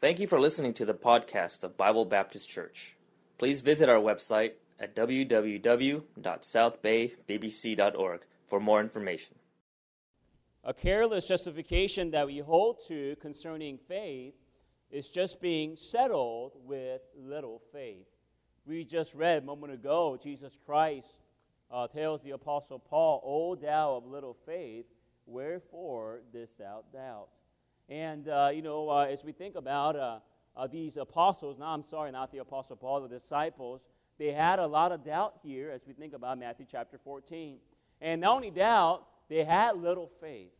Thank you for listening to the podcast of Bible Baptist Church. Please visit our website at www.southbaybbc.org for more information. A careless justification that we hold to concerning faith is just being settled with little faith. We just read a moment ago, Jesus Christ uh, tells the Apostle Paul, O thou of little faith, wherefore didst thou doubt? And, uh, you know, uh, as we think about uh, uh, these apostles, now I'm sorry, not the Apostle Paul, the disciples, they had a lot of doubt here as we think about Matthew chapter 14. And not only doubt, they had little faith.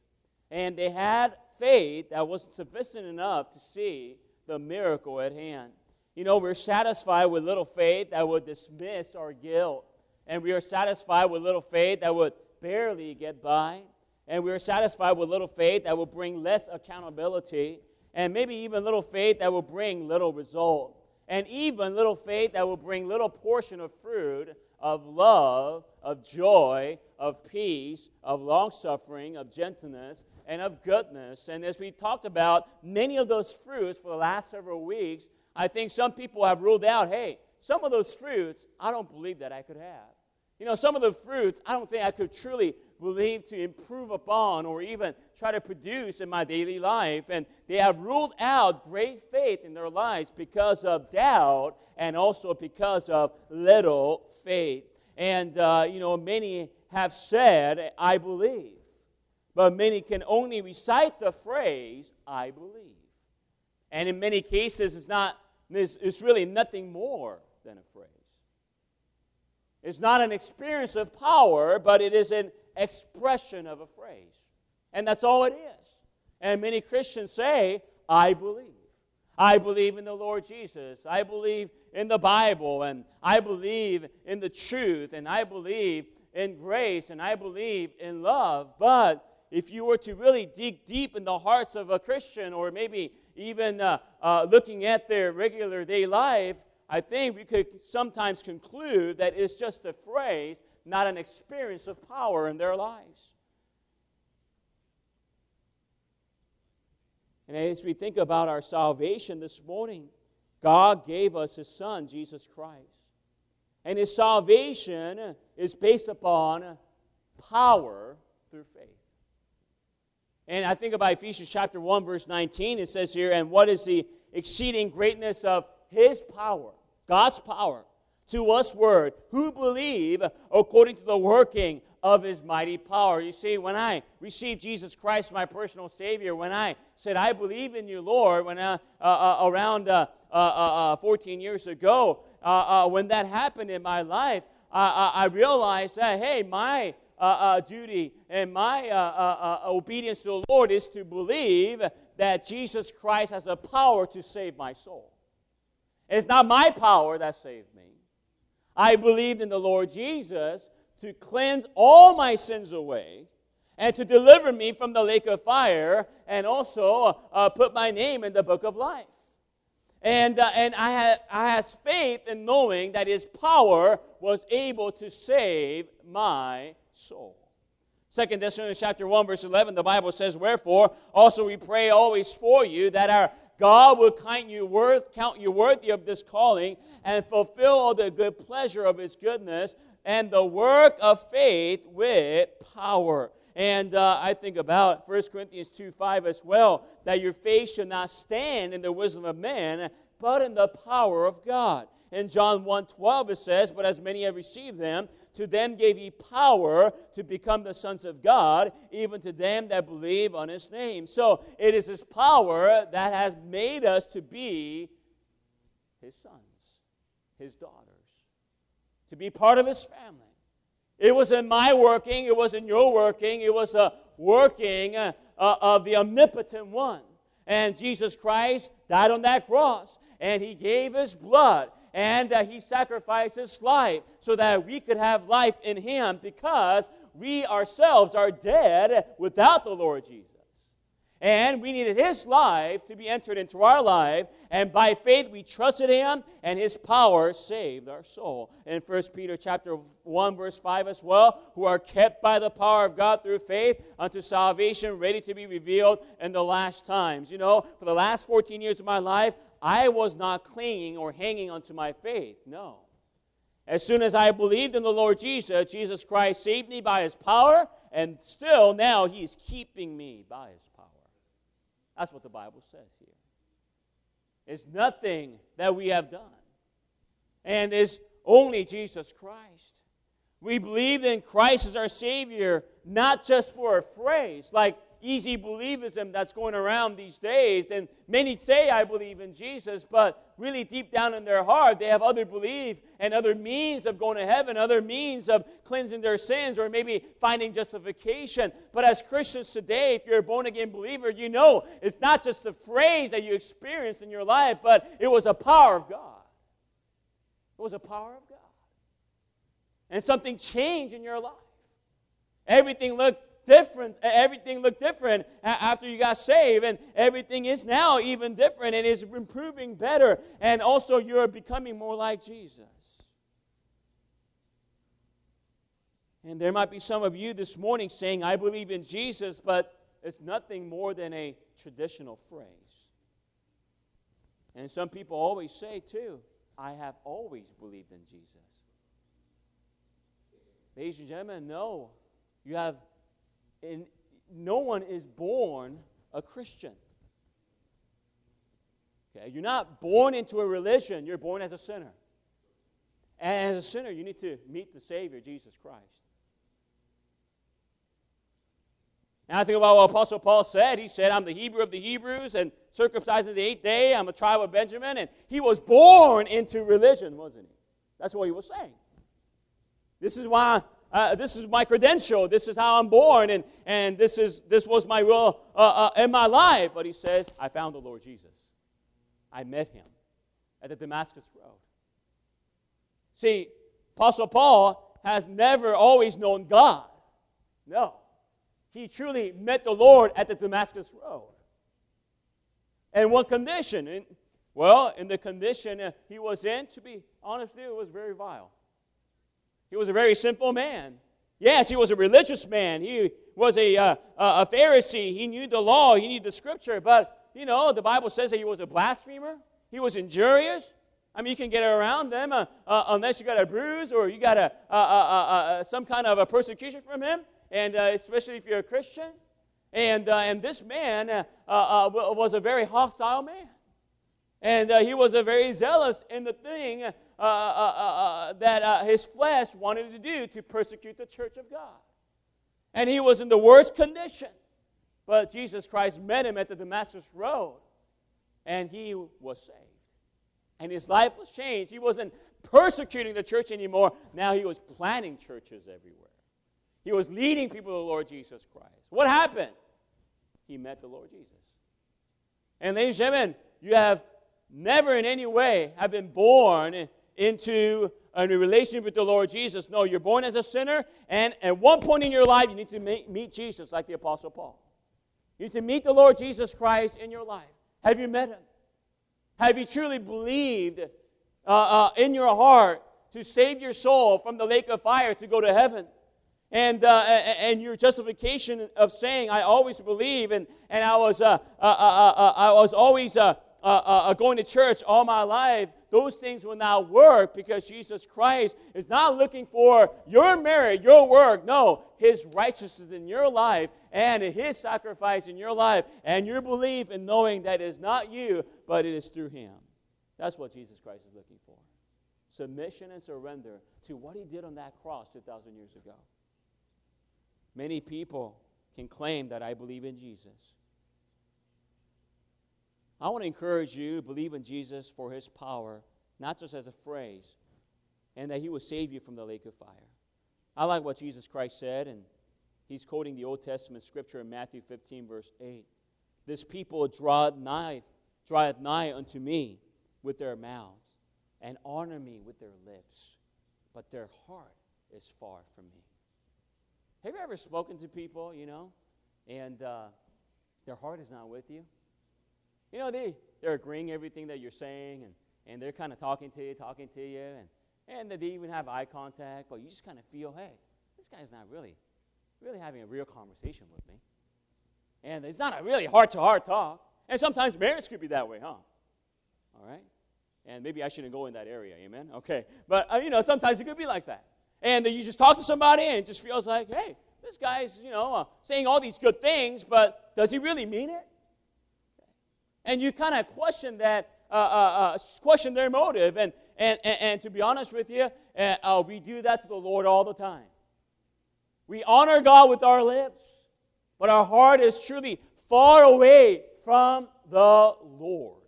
And they had faith that wasn't sufficient enough to see the miracle at hand. You know, we're satisfied with little faith that would dismiss our guilt. And we are satisfied with little faith that would barely get by. And we are satisfied with little faith that will bring less accountability. And maybe even little faith that will bring little result. And even little faith that will bring little portion of fruit of love, of joy, of peace, of long suffering, of gentleness, and of goodness. And as we talked about many of those fruits for the last several weeks, I think some people have ruled out hey, some of those fruits I don't believe that I could have. You know, some of the fruits I don't think I could truly believe to improve upon or even try to produce in my daily life. And they have ruled out great faith in their lives because of doubt and also because of little faith. And, uh, you know, many have said, I believe. But many can only recite the phrase, I believe. And in many cases, it's, not, it's, it's really nothing more than a phrase. It's not an experience of power, but it is an expression of a phrase. And that's all it is. And many Christians say, I believe. I believe in the Lord Jesus. I believe in the Bible. And I believe in the truth. And I believe in grace. And I believe in love. But if you were to really dig deep in the hearts of a Christian, or maybe even uh, uh, looking at their regular day life, I think we could sometimes conclude that it's just a phrase, not an experience of power in their lives. And as we think about our salvation this morning, God gave us His Son, Jesus Christ. And His salvation is based upon power through faith. And I think about Ephesians chapter 1, verse 19. It says here, And what is the exceeding greatness of His power? God's power to us word who believe according to the working of his mighty power. You see, when I received Jesus Christ, my personal Savior, when I said, I believe in you, Lord, when I, uh, uh, around uh, uh, uh 14 years ago, uh, when that happened in my life, I realized that, hey, my duty and my obedience to the Lord is to believe that Jesus Christ has the power to save my soul. It's not my power that saved me. I believed in the Lord Jesus to cleanse all my sins away and to deliver me from the lake of fire and also uh, put my name in the book of life. And, uh, and I, had, I had faith in knowing that his power was able to save my soul. Second Thessalonians chapter 1, verse 11, the Bible says, Wherefore also we pray always for you that our God will count you, worth, count you worthy of this calling and fulfill all the good pleasure of his goodness and the work of faith with power. And uh, I think about 1 Corinthians 2 5 as well, that your faith should not stand in the wisdom of men, but in the power of God. In John 1 12, it says, But as many have received them, to them gave he power to become the sons of God, even to them that believe on his name. So it is his power that has made us to be his sons, his daughters, to be part of his family. It was in my working, it was in your working, it was a working uh, of the omnipotent one. And Jesus Christ died on that cross, and he gave his blood and uh, he sacrificed his life so that we could have life in him because we ourselves are dead without the Lord Jesus. And we needed his life to be entered into our life. And by faith we trusted him, and his power saved our soul. In 1 Peter chapter 1, verse 5 as well, who are kept by the power of God through faith unto salvation, ready to be revealed in the last times. You know, for the last 14 years of my life, I was not clinging or hanging onto my faith. No. As soon as I believed in the Lord Jesus, Jesus Christ saved me by his power, and still now he's keeping me by his power. That's what the Bible says here. It's nothing that we have done, and it's only Jesus Christ. We believe in Christ as our Savior, not just for a phrase, like easy believism that's going around these days. And many say, I believe in Jesus, but really deep down in their heart, they have other belief and other means of going to heaven, other means of cleansing their sins, or maybe finding justification. But as Christians today, if you're a born again believer, you know it's not just a phrase that you experienced in your life, but it was a power of God. It was a power of God. And something changed in your life. Everything looked different. Everything looked different after you got saved, and everything is now even different and is improving better. And also, you're becoming more like Jesus. And there might be some of you this morning saying, I believe in Jesus, but it's nothing more than a traditional phrase. And some people always say, too, I have always believed in Jesus. Ladies and gentlemen, no. You have and no one is born a Christian. Okay, you're not born into a religion, you're born as a sinner. And as a sinner, you need to meet the Savior, Jesus Christ. Now I think about what Apostle Paul said. He said, I'm the Hebrew of the Hebrews and circumcised on the eighth day. I'm a tribe of Benjamin. And he was born into religion, wasn't he? That's what he was saying. This is why uh, this is my credential. This is how I'm born, and, and this, is, this was my will uh, uh, in my life. But he says, I found the Lord Jesus. I met him at the Damascus Road. See, Apostle Paul has never always known God. No. He truly met the Lord at the Damascus Road. And one condition, and, well, in the condition uh, he was in, to be honest with you, it was very vile. He was a very simple man. Yes, he was a religious man. He was a, uh, a Pharisee. He knew the law, he knew the scripture. But, you know, the Bible says that he was a blasphemer, he was injurious. I mean, you can get around them uh, uh, unless you got a bruise or you got a, some kind of a persecution from him, and uh, especially if you're a Christian. And, uh, and this man uh, was a very hostile man. And he was very zealous in the thing uh, uh, uh, that his flesh wanted to do to persecute the church of God. And he was in the worst condition. But Jesus Christ met him at the Damascus Road, and he was saved. And his life was changed. He wasn't persecuting the church anymore. Now he was planting churches everywhere. He was leading people to the Lord Jesus Christ. What happened? He met the Lord Jesus. And ladies and gentlemen, you have never in any way have been born into a relationship with the Lord Jesus. No, you're born as a sinner, and at one point in your life, you need to meet Jesus like the Apostle Paul. You need to meet the Lord Jesus Christ in your life. Have you met him? Have you truly believed uh, uh, in your heart to save your soul from the lake of fire to go to heaven? And, uh, and your justification of saying, I always believe, and, and I, was, uh, uh, uh, I was always Uh, uh, uh, going to church all my life, those things will not work because Jesus Christ is not looking for your merit, your work. No, His righteousness in your life and His sacrifice in your life and your belief in knowing that it is not you, but it is through Him. That's what Jesus Christ is looking for submission and surrender to what He did on that cross 2,000 years ago. Many people can claim that I believe in Jesus. I want to encourage you to believe in Jesus for his power, not just as a phrase, and that he will save you from the lake of fire. I like what Jesus Christ said, and he's quoting the Old Testament scripture in Matthew 15, verse 8. This people draweth nigh, draweth nigh unto me with their mouths, and honor me with their lips, but their heart is far from me. Have you ever spoken to people, you know, and uh, their heart is not with you. You know, they, they're agreeing everything that you're saying, and, and they're kind of talking to you, talking to you, and, and they even have eye contact, but you just kind of feel, hey, this guy's not really, really having a real conversation with me. And it's not a really heart to heart talk. And sometimes marriage could be that way, huh? All right? And maybe I shouldn't go in that area, amen? Okay. But, uh, you know, sometimes it could be like that. And you just talk to somebody and it just feels like, hey, this guy's, you know, uh, saying all these good things, but does he really mean it? And you kind of question that, uh, uh, uh, question their motive. And, and, and, and, to be honest with you, uh, uh, we do that to the Lord all the time. We honor God with our lips, but our heart is truly far away from the Lord.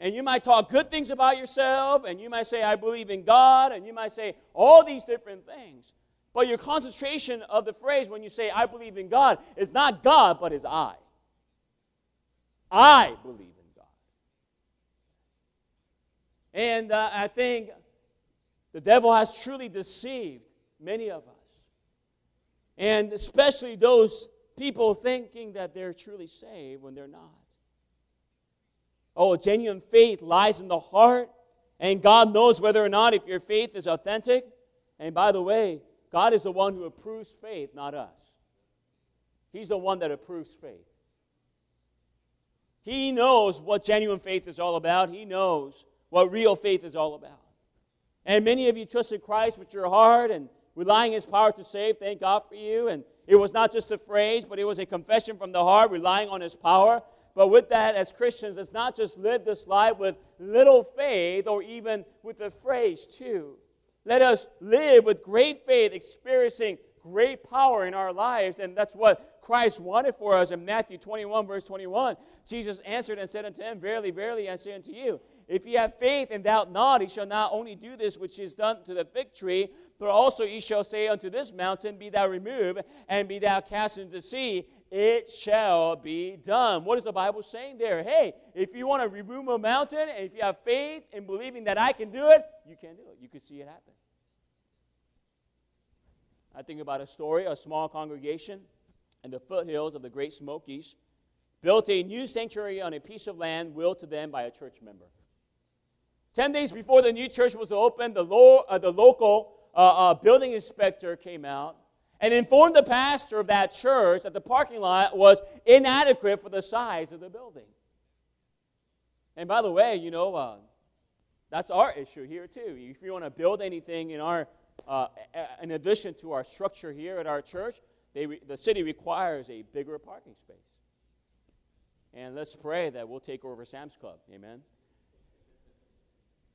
And you might talk good things about yourself, and you might say, I believe in God, and you might say all these different things. But your concentration of the phrase when you say, I believe in God, is not God, but is I. I believe in God. And uh, I think the devil has truly deceived many of us. And especially those people thinking that they're truly saved when they're not. Oh, genuine faith lies in the heart, and God knows whether or not if your faith is authentic. And by the way, God is the one who approves faith, not us. He's the one that approves faith. He knows what genuine faith is all about. He knows what real faith is all about. And many of you trusted Christ with your heart and relying His power to save. Thank God for you. And it was not just a phrase, but it was a confession from the heart, relying on His power. But with that, as Christians, it's not just live this life with little faith or even with a phrase, too. Let us live with great faith, experiencing great power in our lives. And that's what Christ wanted for us in Matthew 21, verse 21. Jesus answered and said unto him, Verily, verily, I say unto you, if ye have faith and doubt not, he shall not only do this which is done to the fig tree, but also ye shall say unto this mountain, Be thou removed, and be thou cast into the sea, it shall be done. What is the Bible saying there? Hey, if you want to remove a mountain, and if you have faith in believing that I can do it, you can do it. You can see it happen. I think about a story a small congregation in the foothills of the Great Smokies built a new sanctuary on a piece of land willed to them by a church member. Ten days before the new church was opened, the, lo- uh, the local uh, uh, building inspector came out and informed the pastor of that church that the parking lot was inadequate for the size of the building. And by the way, you know, uh, that's our issue here too. If you want to build anything in our, uh, in addition to our structure here at our church, re- the city requires a bigger parking space. And let's pray that we'll take over Sam's Club. Amen.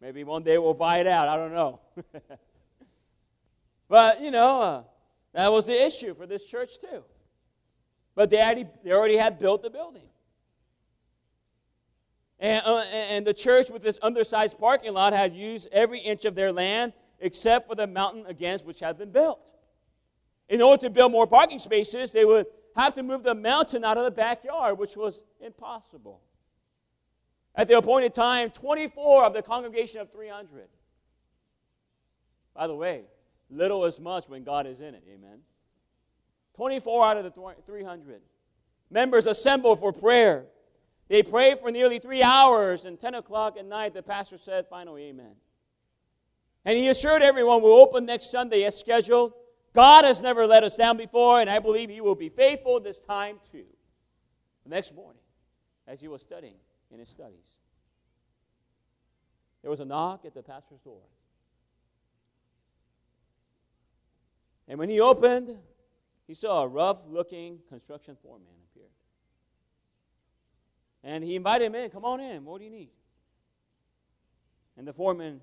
Maybe one day we'll buy it out. I don't know. but, you know, uh, that was the issue for this church, too. But they already, they already had built the building. And, uh, and the church, with this undersized parking lot, had used every inch of their land except for the mountain against which had been built. In order to build more parking spaces, they would have to move the mountain out of the backyard, which was impossible. At the appointed time, 24 of the congregation of 300. By the way, Little is much when God is in it. Amen. 24 out of the 300. Members assemble for prayer. They pray for nearly three hours, and 10 o'clock at night, the pastor said, finally, amen. And he assured everyone we'll open next Sunday as scheduled. God has never let us down before, and I believe he will be faithful this time too. The next morning, as he was studying in his studies, there was a knock at the pastor's door. And when he opened, he saw a rough looking construction foreman appear. And he invited him in, Come on in, what do you need? And the foreman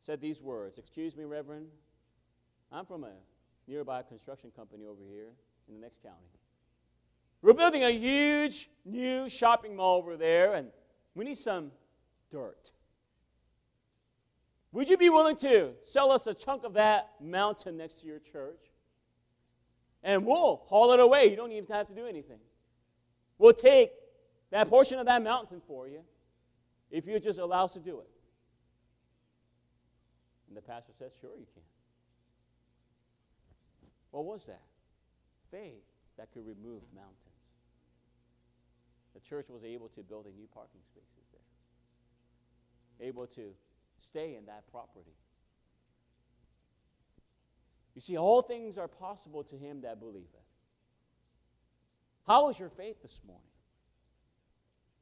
said these words Excuse me, Reverend, I'm from a nearby construction company over here in the next county. We're building a huge new shopping mall over there, and we need some dirt. Would you be willing to sell us a chunk of that mountain next to your church? And we'll haul it away. You don't even have to do anything. We'll take that portion of that mountain for you if you just allow us to do it. And the pastor says, Sure, you can. What was that? faith that could remove mountains. The church was able to build a new parking spaces there, able to stay in that property. You see, all things are possible to him that believeth. How is your faith this morning?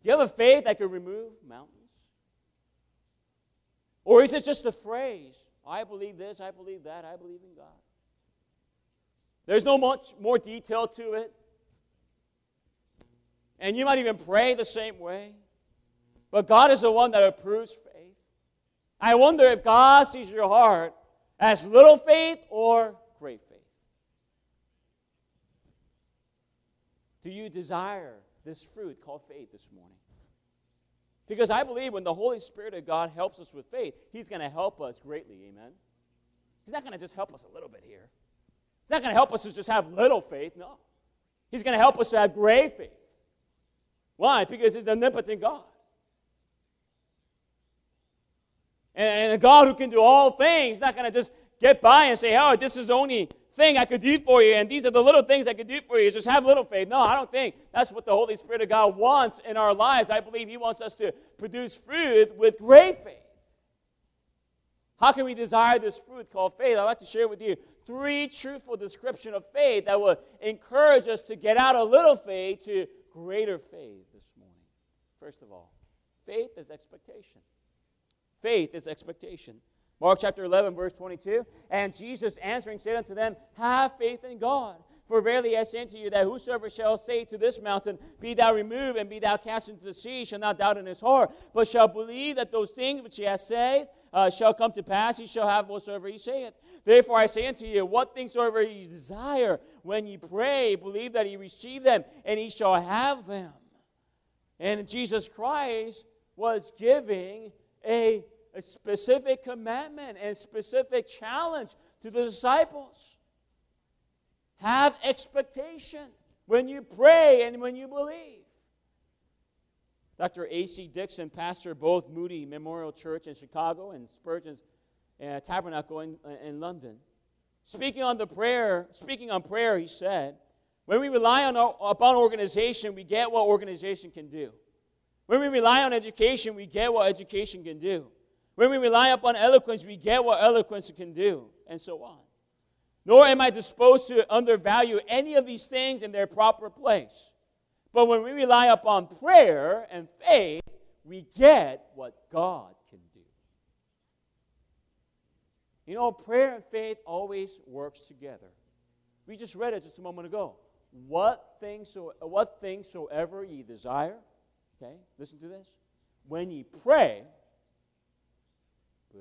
Do you have a faith that can remove mountains? Or is it just a phrase? I believe this, I believe that, I believe in God. There's no much more detail to it. And you might even pray the same way. But God is the one that approves. I wonder if God sees your heart as little faith or great faith. Do you desire this fruit called faith this morning? Because I believe when the Holy Spirit of God helps us with faith, He's going to help us greatly. Amen. He's not going to just help us a little bit here. He's not going to help us to just have little faith. No. He's going to help us to have great faith. Why? Because He's an omnipotent God. And a God who can do all things, not going to just get by and say, oh, this is the only thing I could do for you, and these are the little things I could do for you. Just have little faith. No, I don't think that's what the Holy Spirit of God wants in our lives. I believe He wants us to produce fruit with great faith. How can we desire this fruit called faith? I'd like to share with you three truthful description of faith that will encourage us to get out of little faith to greater faith this morning. First of all, faith is expectation. Faith is expectation. Mark chapter 11, verse 22. And Jesus answering said unto them, Have faith in God. For verily I say unto you that whosoever shall say to this mountain, Be thou removed and be thou cast into the sea, shall not doubt in his heart, but shall believe that those things which he hath said uh, shall come to pass, he shall have whatsoever he saith. Therefore I say unto you, what things soever ye desire, when ye pray, believe that ye receive them, and ye shall have them. And Jesus Christ was giving a a specific commandment and specific challenge to the disciples. Have expectation when you pray and when you believe. Dr. A.C. Dixon, pastor both Moody Memorial Church in Chicago and Spurgeon's uh, Tabernacle in, uh, in London, speaking on the prayer, speaking on prayer, he said, "When we rely on upon organization, we get what organization can do. When we rely on education, we get what education can do. When we rely upon eloquence, we get what eloquence can do, and so on. Nor am I disposed to undervalue any of these things in their proper place. But when we rely upon prayer and faith, we get what God can do. You know, prayer and faith always works together. We just read it just a moment ago. What things, so, what things soever ye desire, okay, listen to this. When ye pray,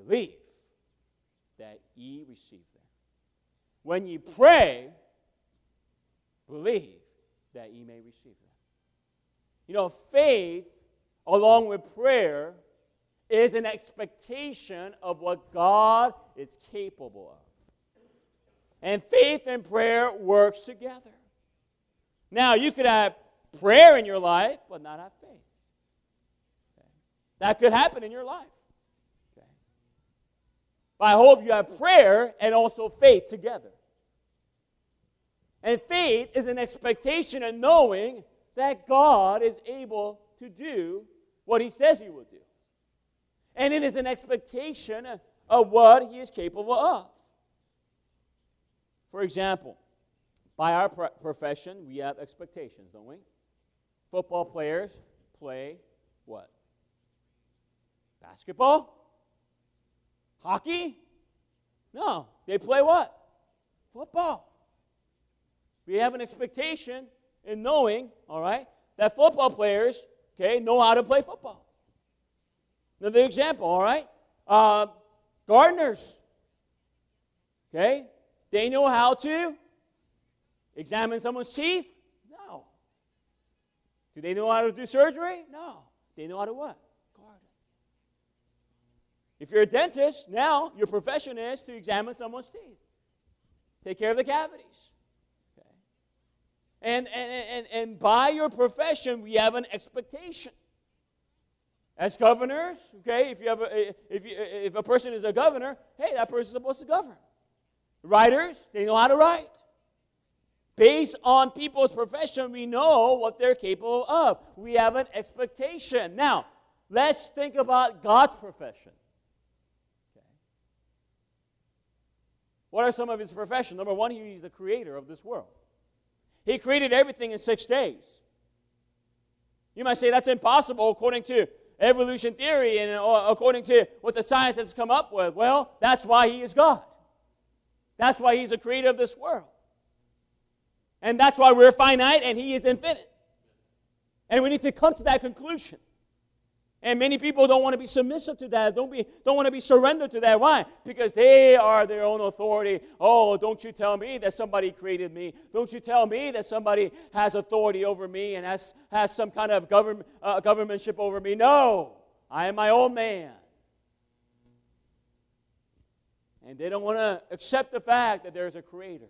believe that ye receive them. When ye pray, believe that ye may receive them. You know, faith, along with prayer, is an expectation of what God is capable of. And faith and prayer works together. Now, you could have prayer in your life, but not have faith. That could happen in your life. But I hope you have prayer and also faith together. And faith is an expectation and knowing that God is able to do what He says He will do. And it is an expectation of what He is capable of. For example, by our profession, we have expectations, don't we? Football players play what? Basketball? Hockey? No. They play what? Football. We have an expectation in knowing, all right, that football players, okay, know how to play football. Another example, all right? Uh, gardeners, okay, they know how to examine someone's teeth? No. Do they know how to do surgery? No. They know how to what? If you're a dentist, now your profession is to examine someone's teeth, take care of the cavities. Okay? And, and, and, and by your profession, we have an expectation. As governors, okay, if, you have a, if, you, if a person is a governor, hey, that person is supposed to govern. Writers, they know how to write. Based on people's profession, we know what they're capable of. We have an expectation. Now, let's think about God's profession. What are some of his professions? Number one, he's the creator of this world. He created everything in six days. You might say that's impossible according to evolution theory and uh, according to what the scientists come up with. Well, that's why he is God. That's why he's the creator of this world. And that's why we're finite and He is infinite. And we need to come to that conclusion. And many people don't want to be submissive to that, don't, be, don't want to be surrendered to that. Why? Because they are their own authority. Oh, don't you tell me that somebody created me. Don't you tell me that somebody has authority over me and has, has some kind of government, uh, governmentship over me. No, I am my own man. And they don't want to accept the fact that there's a creator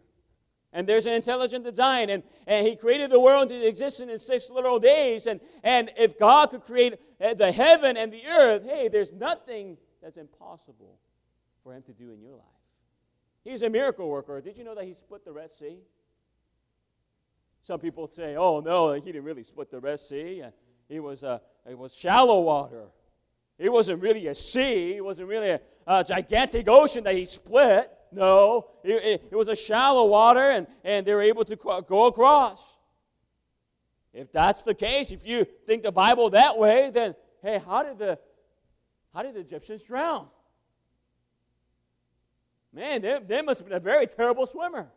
and there's an intelligent design. And, and he created the world into existence in six literal days. And, and if god could create uh, the heaven and the earth hey there's nothing that's impossible for him to do in your life. He's a miracle worker. Did you know that he split the red sea? Some people say oh no he didn't really split the red sea. He was, uh, it was shallow water. It wasn't really a sea. It wasn't really a, a gigantic ocean that he split no, it, it, it, was a shallow water and, and they were able to go across. If that's the case, if you think the Bible that way, then hey, how did the how did the Egyptians drown? Man, they, they must have been a very terrible swimmer.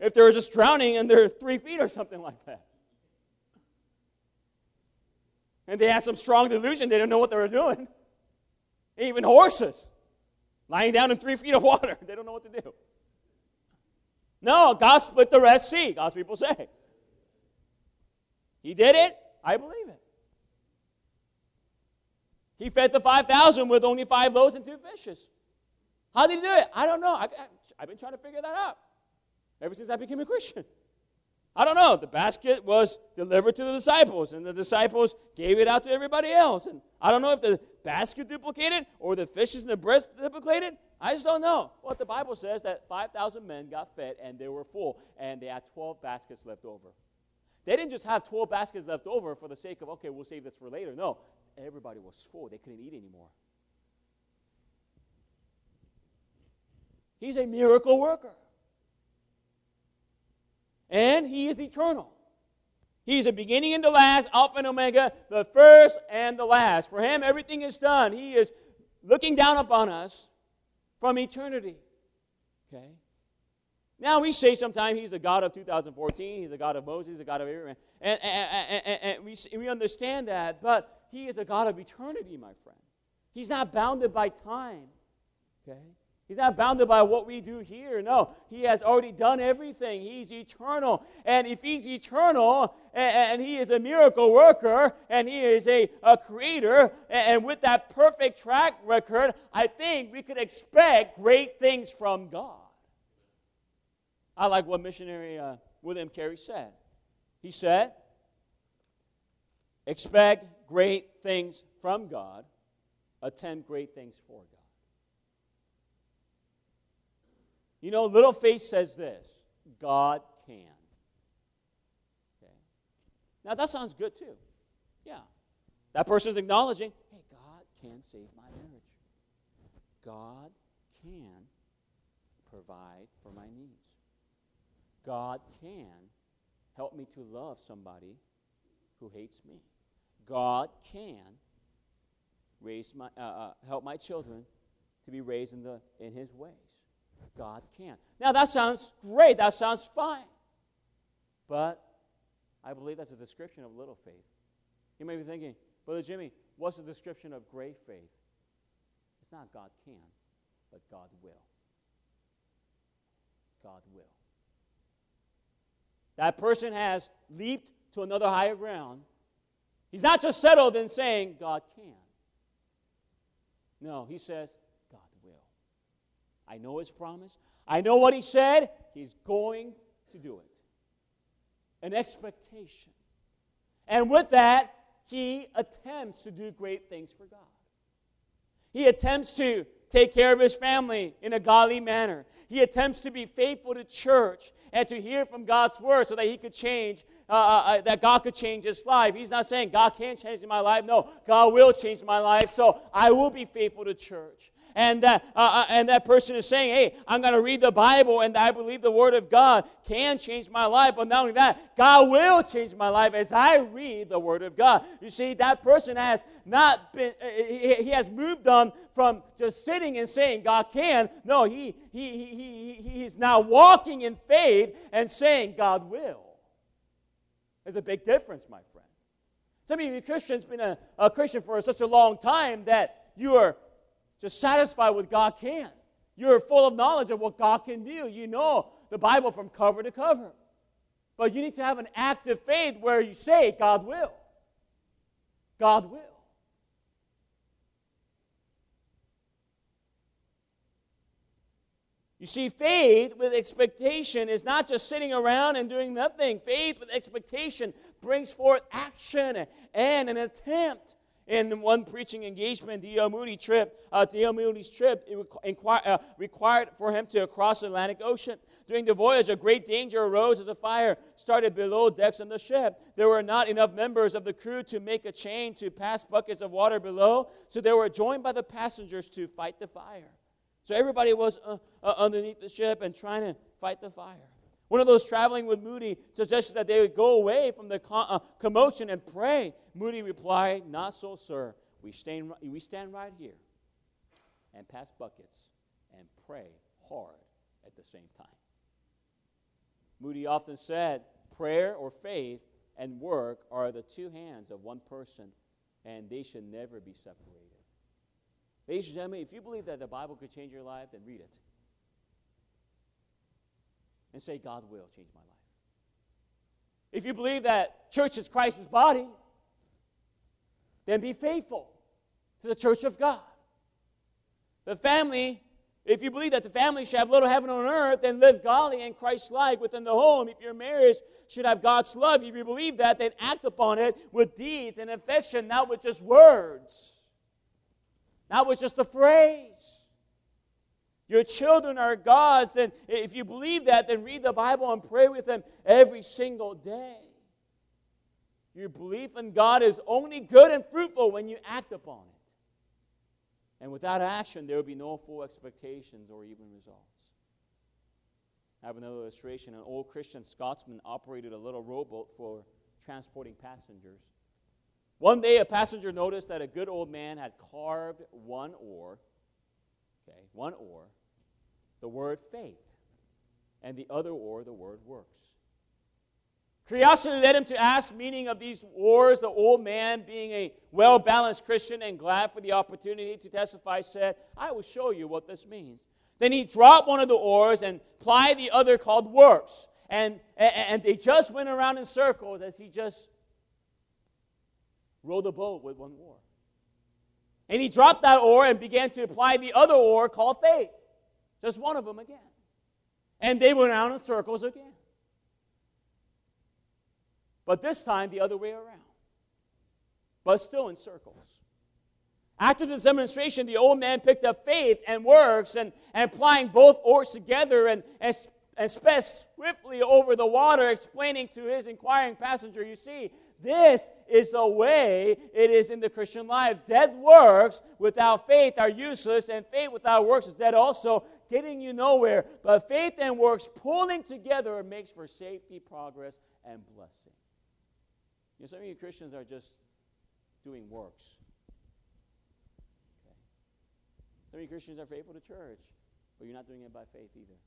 If they were just drowning and they're three feet or something like that. And they had some strong delusion, they didn't know what they were doing. Even horses lying down in three feet of water. They don't know what to do. No, God split the Red Sea, God's people say. He did it. I believe it. He fed the 5,000 with only five loaves and two fishes. How did he do it? I don't know. I, have been trying to figure that out ever since I became a Christian. I don't know. The basket was delivered to the disciples, and the disciples gave it out to everybody else. And I don't know if the basket duplicated or the fishes in the breast duplicated. I just don't know. What the Bible says that 5,000 men got fed and they were full, and they had 12 baskets left over. They didn't just have 12 baskets left over for the sake of, okay, we'll save this for later. No, everybody was full. They couldn't eat anymore. He's a miracle worker and he is eternal. He's the beginning and the last, Alpha and Omega, the first and the last. For him, everything is done. He is looking down upon us from eternity. Okay? Now, we say sometimes he's a God of 2014, he's a God of Moses, A God of Abraham. And, and, and, and, we, we understand that, but he is a God of eternity, my friend. He's not bounded by time. Okay? He's not bounded by what we do here. No, He has already done everything. He's eternal. And if He's eternal and, He is a miracle worker and He is a, a creator, and with that perfect track record, I think we could expect great things from God. I like what missionary uh, William Carey said. He said, Expect great things from God, attend great things for God. You know, little faith says this God can. Okay. Now, that sounds good too. Yeah. That person is acknowledging, hey, God can save my marriage. God can provide for my needs. God can help me to love somebody who hates me. God can raise my, uh, uh, help my children to be raised in, the, in His ways. God can. Now, that sounds great. That sounds fine. But I believe that's a description of little faith. You may be thinking, Brother Jimmy, what's the description of great faith? It's not God can, but God will. God will. That person has leaped to another higher ground. He's not just settled in saying, God can. No, he says, I know his promise. I know what he said. He's going to do it. An expectation. And with that, he attempts to do great things for God. He attempts to take care of his family in a godly manner. He attempts to be faithful to church and to hear from God's word so that he could change, uh, uh, uh that God could change his life. He's not saying God can't change my life. No, God will change my life. So I will be faithful to church and that, uh, uh, and that person is saying, hey, I'm going to read the Bible and I believe the Word of God can change my life. But not only that, God will change my life as I read the Word of God. You see, that person has not been, uh, he, he has moved on from just sitting and saying God can. No, he, he, he, he, he's now walking in faith and saying God will. There's a big difference, my friend. Some of you Christians been a, a Christian for such a long time that you are just satisfied with God can. You're full of knowledge of what God can do. You know the Bible from cover to cover. But you need to have an active faith where you say, God will. God will. You see, faith with expectation is not just sitting around and doing nothing. Faith with expectation brings forth action and an attempt in one preaching engagement, D.L. Moody trip, uh, D.L. Moody's trip requ- uh, required for him to cross the Atlantic Ocean. During the voyage, a great danger arose as a fire started below decks on the ship. There were not enough members of the crew to make a chain to pass buckets of water below, so they were joined by the passengers to fight the fire. So everybody was uh, uh underneath the ship and trying to fight the fire. One of those traveling with Moody suggested that they would go away from the uh, commotion and pray. Moody replied, Not so, sir. We stand, we stand right here and pass buckets and pray hard at the same time. Moody often said, Prayer or faith and work are the two hands of one person, and they should never be separated. Ladies and gentlemen, if you believe that the Bible could change your life, then read it and say, God will change my life. If you believe that church is Christ's body, then be faithful to the church of God. The family, if you believe that the family should have little heaven on earth, then live godly and Christ like within the home. If your marriage should have God's love, if you believe that, then act upon it with deeds and affection, not with just words, not with just a phrase. Your children are God's. Then, if you believe that, then read the Bible and pray with them every single day. Your belief in God is only good and fruitful when you act upon it. And without action, there will be no full expectations or even results. I have another illustration. An old Christian Scotsman operated a little rowboat for transporting passengers. One day, a passenger noticed that a good old man had carved one oar Okay, one oar, the word faith, and the other oar, the word works. Curiosity led him to ask meaning of these oars. The old man, being a well balanced Christian and glad for the opportunity to testify, said, I will show you what this means. Then he dropped one of the oars and plied the other called works. And, and they just went around in circles as he just rowed the boat with one oar. And he dropped that oar and began to apply the other oar called faith. Just one of them again. And they went out in circles again. But this time the other way around. But still in circles. After this demonstration, the old man picked up faith and works and, and applying both oars together and, and, and sped swiftly over the water, explaining to his inquiring passenger, You see, this is the way it is in the Christian life. Dead works without faith are useless, and faith without works is dead also, getting you nowhere. But faith and works pulling together makes for safety, progress, and blessing. You know, some of you Christians are just doing works. Okay. Some of you Christians are faithful to church, but you're not doing it by faith either.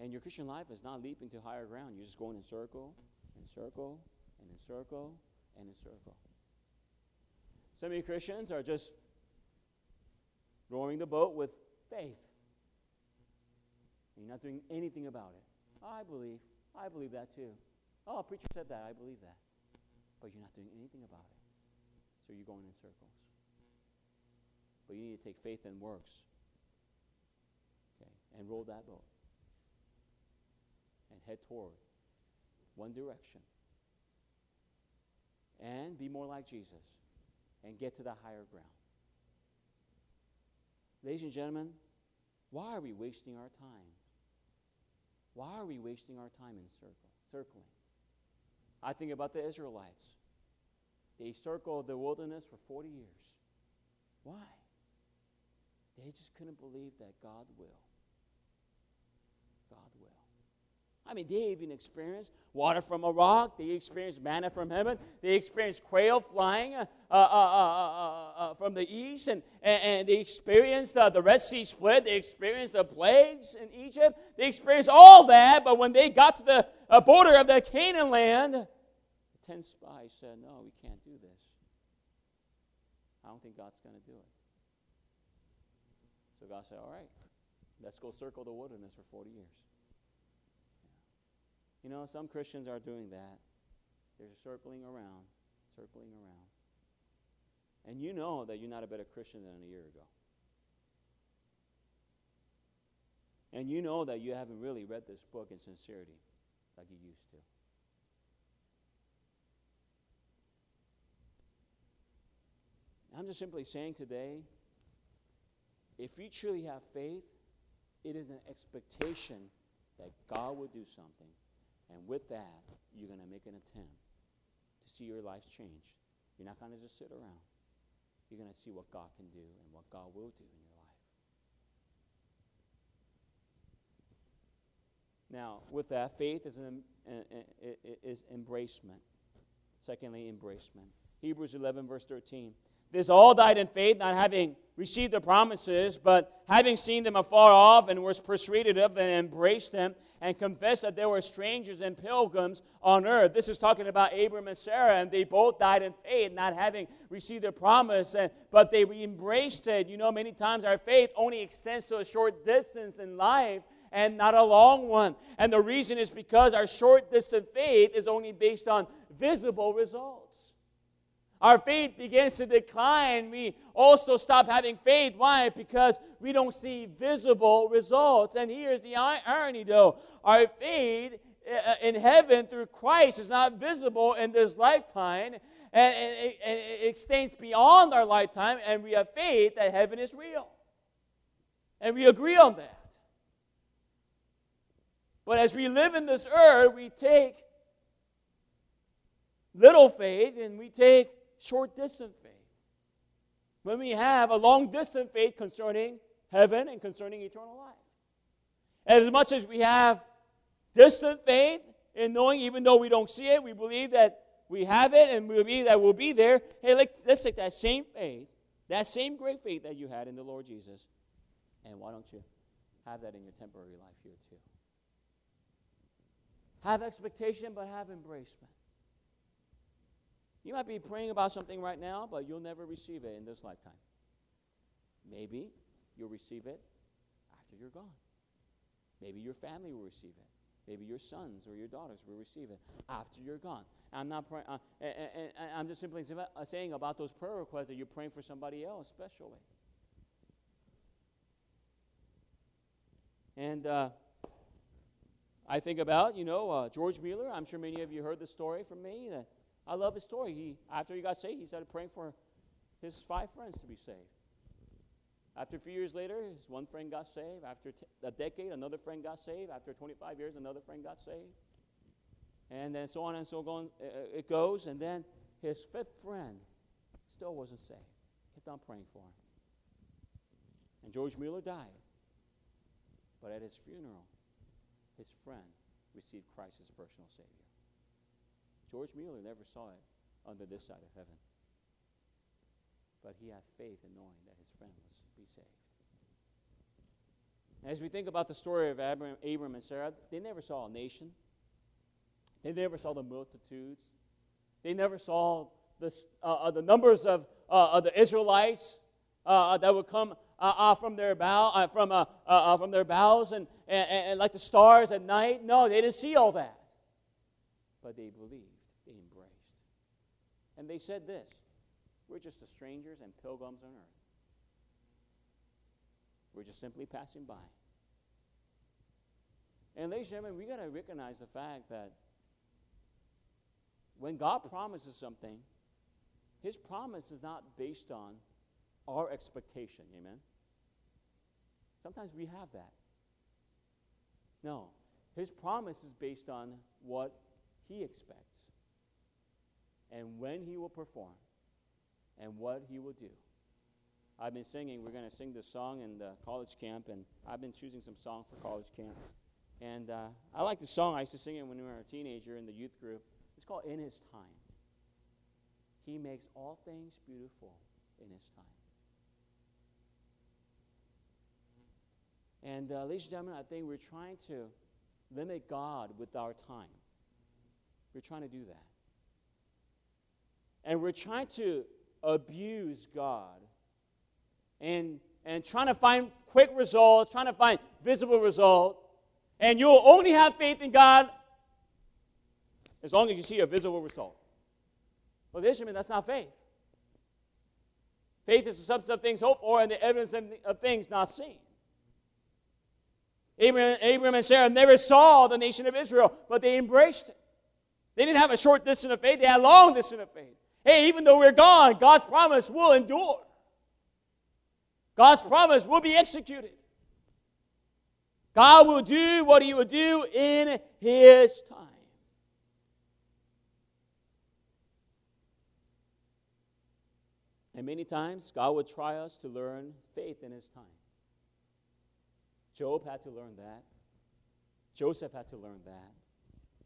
And your Christian life is not leaping to higher ground. You're just going in circle, in circle, and in circle and in circle. Some of you Christians are just rowing the boat with faith. You're not doing anything about it. Oh, I believe. I believe that too. Oh, a preacher said that. I believe that. But you're not doing anything about it. So you're going in circles. But you need to take faith and works. Okay, and row that boat. And head toward one direction and be more like Jesus and get to the higher ground. ladies and gentlemen, why are we wasting our time? Why are we wasting our time in circle, circling? I think about the Israelites. They circled the wilderness for 40 years. Why? They just couldn't believe that God will. God will. I mean, they even experienced water from a rock. They experienced manna from heaven. They experienced quail flying uh, uh, uh, uh from the east. And, and, and they experienced the Red Sea split. They experienced the plagues in Egypt. They experienced all that. But when they got to the border of the Canaan land, the ten spies said, No, we can't do this. I don't think God's going to do it. So God said, All right, let's go circle the wilderness for 40 years. You know, some Christians are doing that. They're circling around, circling around. And you know that you're not a better Christian than a year ago. And you know that you haven't really read this book in sincerity like you used to. I'm just simply saying today if you truly have faith, it is an expectation that God will do something. And with that, you're going to make an attempt to see your life change. You're not going to just sit around. You're going to see what God can do and what God will do in your life. Now, with that, faith is, an, is embracement. Secondly, embracement. Hebrews 11, verse 13. This all died in faith, not having received the promises, but having seen them afar off and was persuaded of them and embraced them and confessed that they were strangers and pilgrims on earth. This is talking about Abram and Sarah, and they both died in faith, not having received the promise, and, but they embraced it. You know, many times our faith only extends to a short distance in life and not a long one. And the reason is because our short distance faith is only based on visible results. Our faith begins to decline. We also stop having faith. Why? Because we don't see visible results. And here's the irony, though our faith uh, in heaven through Christ is not visible in this lifetime, and it extends beyond our lifetime, and we have faith that heaven is real. And we agree on that. But as we live in this earth, we take little faith and we take short distance faith. When we have a long distance faith concerning heaven and concerning eternal life. As much as we have distant faith in knowing, even though we don't see it, we believe that we have it and we believe that we'll be there. Hey, let's take that same faith, that same great faith that you had in the Lord Jesus, and why don't you have that in your temporary life here too? Have expectation, but have embracement. You might be praying about something right now, but you'll never receive it in this lifetime. Maybe you'll receive it after you're gone. Maybe your family will receive it. Maybe your sons or your daughters will receive it after you're gone. I'm not praying. Uh, I'm just simply uh, saying about those prayer requests that you're praying for somebody else, especially. And uh, I think about, you know, uh, George Mueller. I'm sure many of you heard the story from me that I love his story. He, after he got saved, he started praying for his five friends to be saved. After a few years later, his one friend got saved. After t- a decade, another friend got saved. After 25 years, another friend got saved. And then so on and so on uh, uh, it goes. And then his fifth friend still wasn't saved. Kept on praying for him. And George Mueller died. But at his funeral, his friend received Christ as personal Savior. George Mueller never saw it under this side of heaven. But he had faith in knowing that his friend was be saved. as we think about the story of Abram, Abram and Sarah, they never saw a nation. They never saw the multitudes. They never saw the, uh, uh, the numbers of, uh, of the Israelites uh, uh that would come uh, from their bow, from, from their bows and, and, and like the stars at night. No, they didn't see all that. But they believed. And they said this We're just the strangers and pilgrims on earth. We're just simply passing by. And ladies and gentlemen, we got to recognize the fact that when God promises something, his promise is not based on our expectation. Amen? Sometimes we have that. No, his promise is based on what he expects and when he will perform and what he will do. I've been singing, we're going to sing this song in the college camp, and I've been choosing some songs for college camp. And uh, I like the song. I used to sing it when we were a teenager in the youth group. It's called In His Time. He makes all things beautiful in His time. And, uh, ladies and gentlemen, I think we're trying to limit God with our time. We're trying to do that. And we're trying to abuse God and, and trying to find quick results, trying to find visible results. And you'll only have faith in God as long as you see a visible result. Well, this, I mean, that's not faith. Faith is the substance of things hoped for and the evidence of things not seen. Abraham, Abraham and Sarah never saw the nation of Israel, but they embraced it. They didn't have a short distance of faith, they had a long distance of faith. Hey, even though we're gone, God's promise will endure. God's promise will be executed. God will do what He will do in His time. And many times, God will try us to learn faith in His time. Job had to learn that. Joseph had to learn that.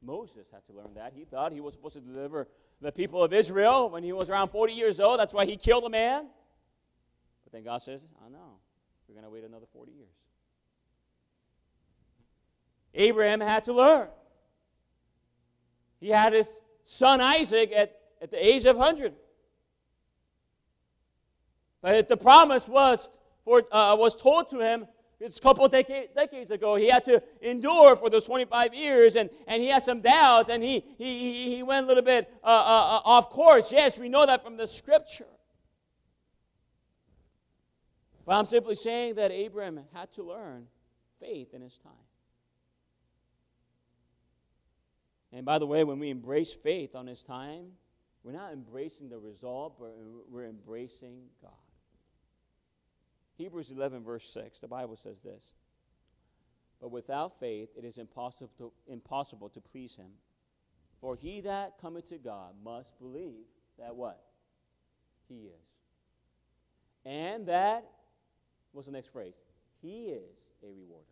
Moses had to learn that. He thought he was supposed to deliver the people of Israel when he was around 40 years old. That's why he killed a man. But then God says, Oh know. we're going to wait another 40 years. Abraham had to learn. He had his son Isaac at, at the age of 100. But the promise was, for, uh, was told to him it's a couple decade, decades ago. He had to endure for those 25 years, and, and he had some doubts, and he, he, he went a little bit uh, uh, uh, off course. Yes, we know that from the scripture. But I'm simply saying that Abraham had to learn faith in his time. And by the way, when we embrace faith on his time, we're not embracing the result, but we're embracing God. Hebrews 11, verse 6, the Bible says this But without faith it is impossible to, impossible to please him. For he that cometh to God must believe that what? He is. And that, what's the next phrase? He is a rewarder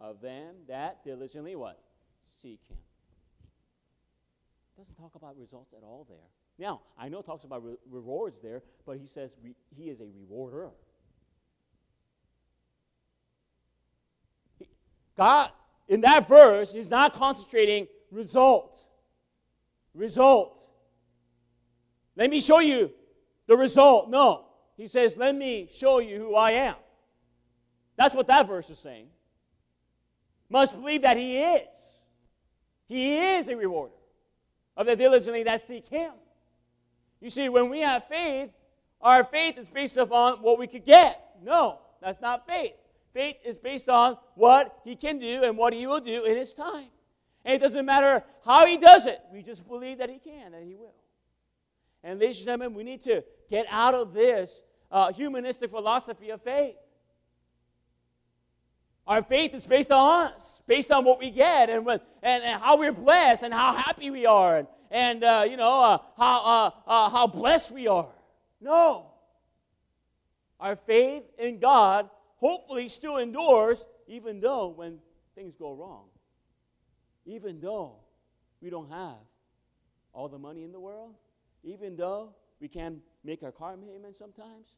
of them that diligently what? Seek him. Doesn't talk about results at all there. Now, I know it talks about re- rewards there, but he says re- he is a rewarder. God, in that verse, is not concentrating result. Result. Let me show you the result. No. He says, Let me show you who I am. That's what that verse is saying. Must believe that He is. He is a rewarder of the diligently that seek Him. You see, when we have faith, our faith is based upon what we could get. No, that's not faith. Faith is based on what he can do and what he will do in his time. And it doesn't matter how he does it, we just believe that he can and he will. And ladies and gentlemen, we need to get out of this uh, humanistic philosophy of faith. Our faith is based on us, based on what we get and, when, and, and how we're blessed and how happy we are and, and uh, you know, uh, how, uh, uh, how blessed we are. No. Our faith in God hopefully still endures, even though when things go wrong, even though we don't have all the money in the world, even though we can't make our car payment sometimes.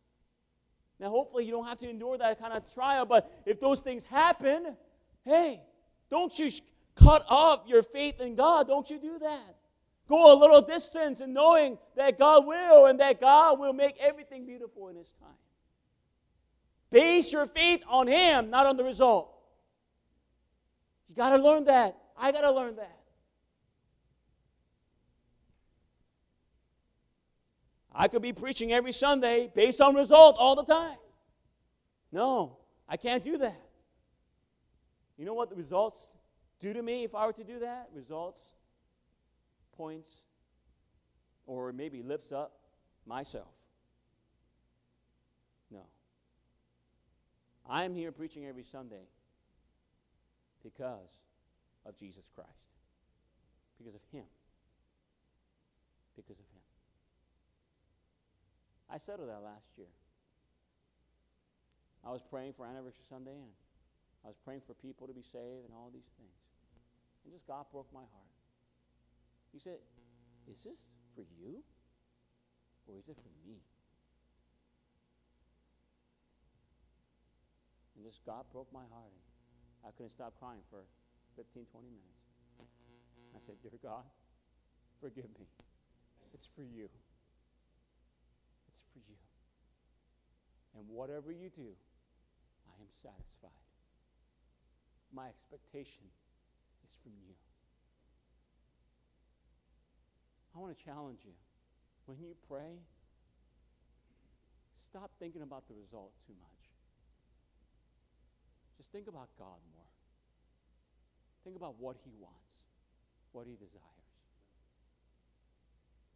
Now, hopefully, you don't have to endure that kind of trial, but if those things happen, hey, don't you cut off your faith in God. Don't you do that. Go a little distance in knowing that God will and that God will make everything beautiful in His time. Base your faith on Him, not on the result. You got to learn that. I got to learn that. I could be preaching every Sunday based on result all the time. No, I can't do that. You know what the results do to me if I were to do that? Results, points, or maybe lifts up myself. I'm here preaching every Sunday because of Jesus Christ, because of Him. Because of Him. I settled that last year. I was praying for Anniversary Sunday, and I was praying for people to be saved and all these things. And just God broke my heart. He said, Is this for you? Or is it for me? Just God broke my heart. And I couldn't stop crying for 15, 20 minutes. I said, Dear God, forgive me. It's for you. It's for you. And whatever you do, I am satisfied. My expectation is from you. I want to challenge you. When you pray, stop thinking about the result too much. Just think about God more. Think about what He wants, what He desires.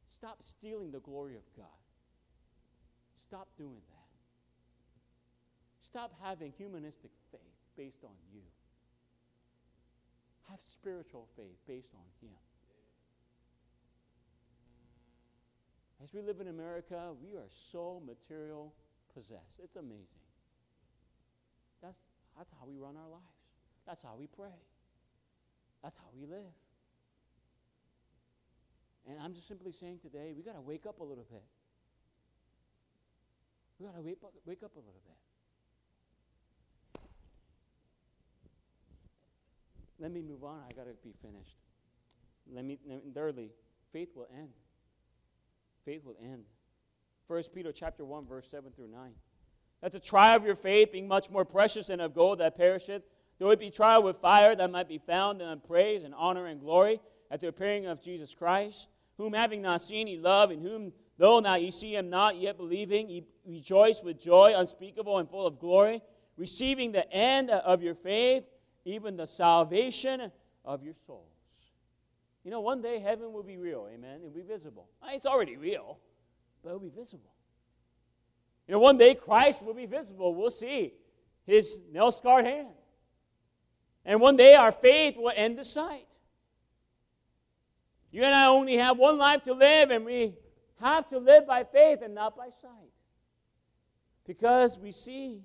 Stop stealing the glory of God. Stop doing that. Stop having humanistic faith based on you. Have spiritual faith based on Him. As we live in America, we are so material possessed. It's amazing. That's, that's how we run our lives. That's how we pray. That's how we live. And I'm just simply saying today, we got to wake up a little bit. We got to wake up, wake up a little bit. Let me move on. I got to be finished. Let me, thirdly, faith will end. Faith will end. First Peter chapter 1, verse 7 through 9. That the trial of your faith, being much more precious than of gold that perisheth, though it be tried with fire, that might be found in praise and honor and glory at the appearing of Jesus Christ, whom having not seen ye love, and whom though now ye see him not, yet believing, ye rejoice with joy unspeakable and full of glory, receiving the end of your faith, even the salvation of your souls. You know, one day heaven will be real, amen? It'll be visible. It's already real, but it'll be visible. You know, one day Christ will be visible. We'll see his nail scarred hand. And one day our faith will end the sight. You and I only have one life to live, and we have to live by faith and not by sight. Because we see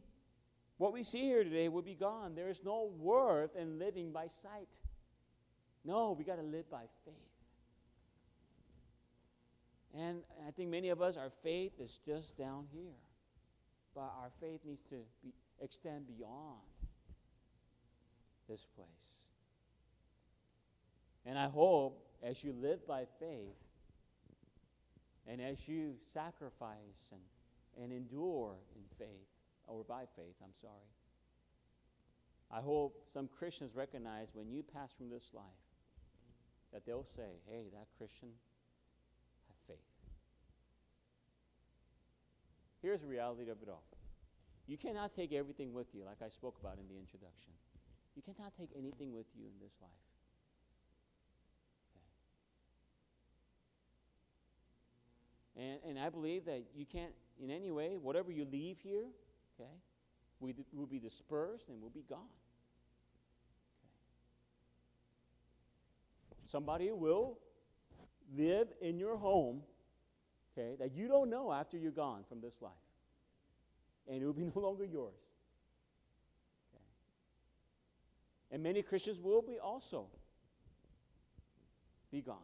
what we see here today will be gone. There is no worth in living by sight. No, we got to live by faith. And I think many of us, our faith is just down here. But our faith needs to be, extend beyond this place. And I hope as you live by faith and as you sacrifice and, and endure in faith, or by faith, I'm sorry, I hope some Christians recognize when you pass from this life that they'll say, hey, that Christian had faith. Here's the reality of it all. You cannot take everything with you, like I spoke about in the introduction. You cannot take anything with you in this life. Okay. And, and I believe that you can't, in any way, whatever you leave here, okay, we will be dispersed and we'll be gone. Okay. Somebody will live in your home, okay, that you don't know after you're gone from this life. And it will be no longer yours. And many Christians will be also be gone.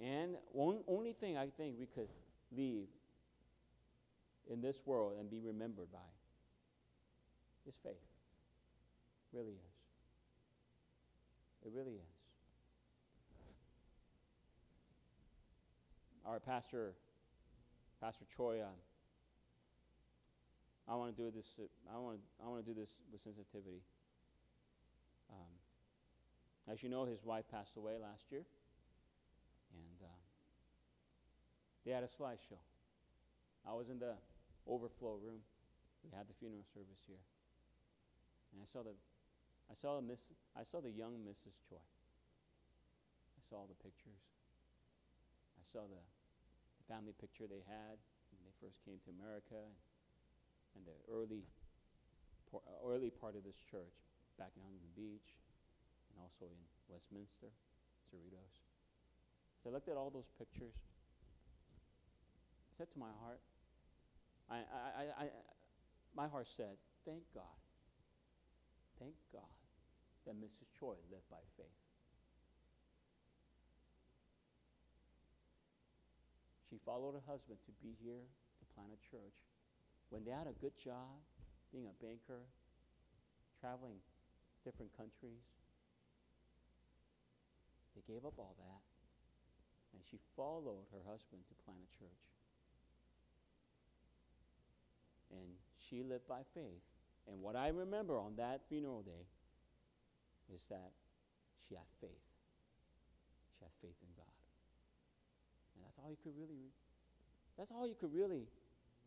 And one only thing I think we could leave in this world and be remembered by is faith. It really is. It really is. Our pastor, Pastor Choi, uh, I want to do this. I want. I want to do this with sensitivity. Um, as you know, his wife passed away last year, and uh, they had a slideshow. I was in the overflow room. We had the funeral service here, and I saw the, I saw the miss, I saw the young Mrs. Choi. I saw the pictures. I saw the family picture they had when they first came to America, and, the early uh, early part of this church, back down on the beach, and also in Westminster, Cerritos. As I looked at all those pictures, I said to my heart, I, I, I, I, my heart said, thank God, thank God that Mrs. Choi lived by faith. She followed her husband to be here to plant a church. When they had a good job, being a banker, traveling different countries, they gave up all that. And she followed her husband to plant a church. And she lived by faith. And what I remember on that funeral day is that she had faith. She had faith in God. That's all you could really that's all you could really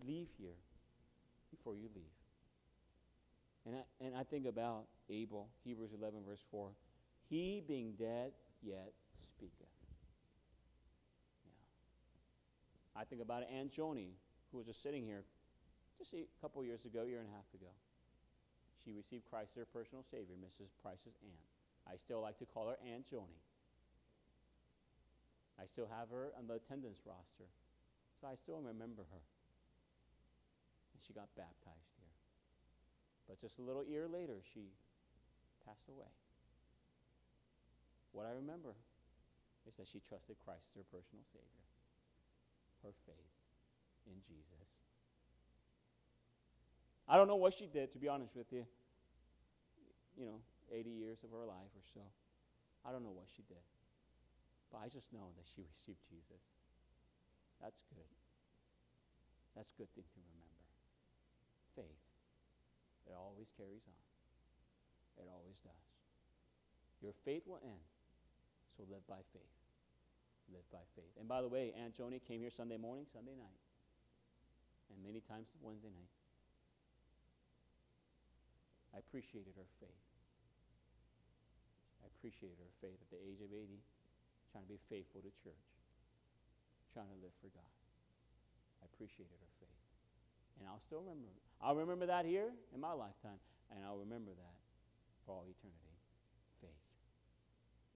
leave here before you leave. And I, and I think about Abel, Hebrews 11, verse 4. He being dead yet speaketh. Yeah. I think about Aunt Joni, who was just sitting here just a couple years ago, year and a half ago. She received Christ as her personal Savior, Mrs. Price's aunt. I still like to call her Aunt Joni. I still have her on the attendance roster, so I still remember her. And she got baptized here. But just a little year later, she passed away. What I remember is that she trusted Christ as her personal Savior, her faith in Jesus. I don't know what she did, to be honest with you. You know, 80 years of her life or so. I don't know what she did. But I just know that she received Jesus. That's good. That's a good thing to remember. Faith. It always carries on. It always does. Your faith will end. So live by faith. Live by faith. And by the way, Aunt Joni came here Sunday morning, Sunday night, and many times Wednesday night. I appreciated her faith. I appreciated her faith at the age of 80, trying to be faithful to church, trying to live for God. I appreciated her faith. And I'll still remember. I'll remember that here in my lifetime, and I'll remember that for all eternity.